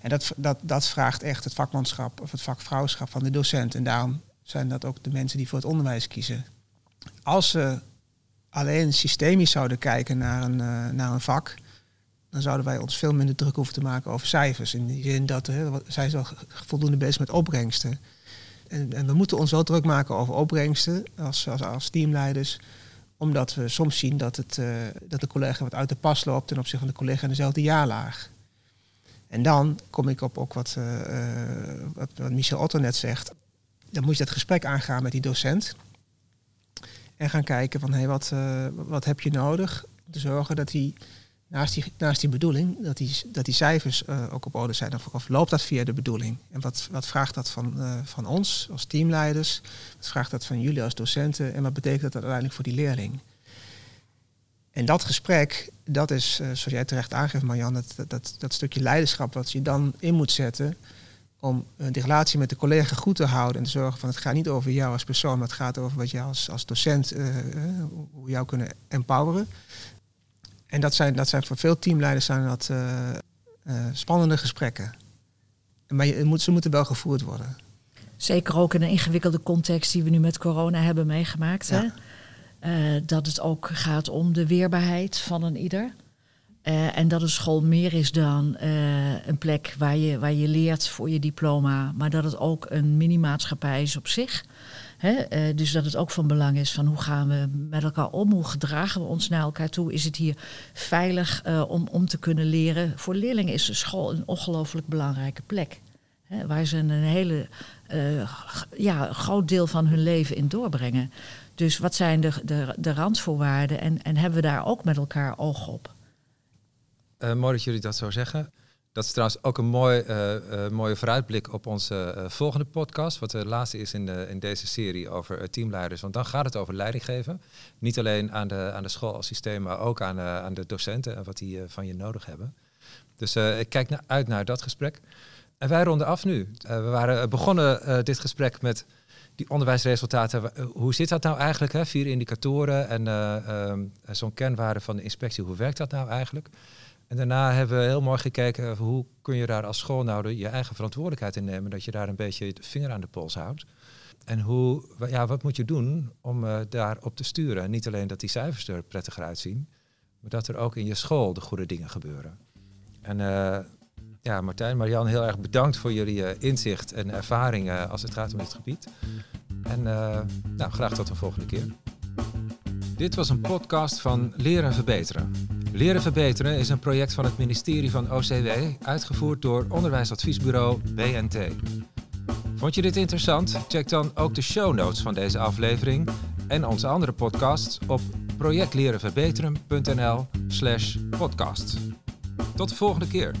En dat, dat, dat vraagt echt het vakmanschap of het vakvrouwschap van de docent. En daarom zijn dat ook de mensen die voor het onderwijs kiezen. Als ze alleen systemisch zouden kijken naar een, uh, naar een vak, dan zouden wij ons veel minder druk hoeven te maken over cijfers. In die zin dat zij wel voldoende bezig met opbrengsten. En, en, we moeten ons wel druk maken over opbrengsten als, als, teamleiders omdat we soms zien dat, het, uh, dat de collega wat uit de pas loopt ten opzichte van de collega in dezelfde jaarlaag. En dan kom ik op ook wat, uh, wat, wat Michel Otto net zegt. Dan moet je dat gesprek aangaan met die docent. En gaan kijken van hey, wat, uh, wat heb je nodig om te zorgen dat hij naast die, naast die bedoeling, dat die, dat die cijfers uh, ook op orde zijn. Of, of, loopt dat via de bedoeling? En wat, wat vraagt dat van, uh, van ons als teamleiders? Wat vraagt dat van jullie als docenten? En wat betekent dat uiteindelijk voor die leerling? En dat gesprek, dat is, zoals jij terecht aangeeft, Marjan, dat, dat, dat, stukje leiderschap wat je dan in moet zetten om de relatie met de collega goed te houden en te zorgen van het gaat niet over jou als persoon, maar het gaat over wat jij als, als docent, hoe jou kunnen empoweren. En dat zijn, dat zijn voor veel teamleiders zijn dat, uh, uh, spannende gesprekken. Maar je, moet, ze moeten wel gevoerd worden. Zeker ook in een ingewikkelde context die we nu met corona hebben meegemaakt. Ja. Hè? Uh, dat het ook gaat om de weerbaarheid van een ieder. En dat een school meer is dan een plek waar je, waar je leert voor je diploma. Maar dat het ook een mini-maatschappij is op zich. Uh, dus dat het ook van belang is van hoe gaan we met elkaar om, hoe gedragen we ons naar elkaar toe. Is het hier veilig om, om te kunnen leren? Voor leerlingen is de school een ongelooflijk belangrijke plek. Hè, waar ze een hele ja, groot deel van hun leven in doorbrengen. Dus wat zijn de, de, de randvoorwaarden en, en hebben we daar ook met elkaar oog op? Mooi dat jullie dat zo zeggen. Dat is trouwens ook een mooi, uh, uh, mooie vooruitblik op onze volgende podcast. Wat de laatste is in, de, in deze serie over teamleiders. Want dan gaat het over leiding geven. Niet alleen aan de, aan de school als systeem, maar ook aan, aan de docenten en wat die van je nodig hebben. Dus ik kijk na, uit naar dat gesprek. En wij ronden af nu. we waren begonnen dit gesprek met die onderwijsresultaten. Hoe zit dat nou eigenlijk? Hè? Vier indicatoren en ehm, zo'n kernwaarde van de inspectie. Hoe werkt dat nou eigenlijk? En daarna hebben we heel mooi gekeken hoe kun je daar als school nou je eigen verantwoordelijkheid in nemen, dat je daar een beetje de vinger aan de pols houdt. En hoe, ja, wat moet je doen om uh, daarop te sturen? niet alleen dat die cijfers er prettiger uitzien, maar dat er ook in je school de goede dingen gebeuren. En uh, ja, Martijn, Marian, heel erg bedankt voor jullie uh, inzicht en ervaring als het gaat om dit gebied. En nou, graag tot een volgende keer. Dit was een podcast van Leren Verbeteren. Leren Verbeteren is een project van het ministerie van OCW, uitgevoerd door onderwijsadviesbureau BNT. Vond je dit interessant? Check dan ook de show notes van deze aflevering en onze andere podcasts op projectlerenverbeteren.nl/podcast. Tot de volgende keer.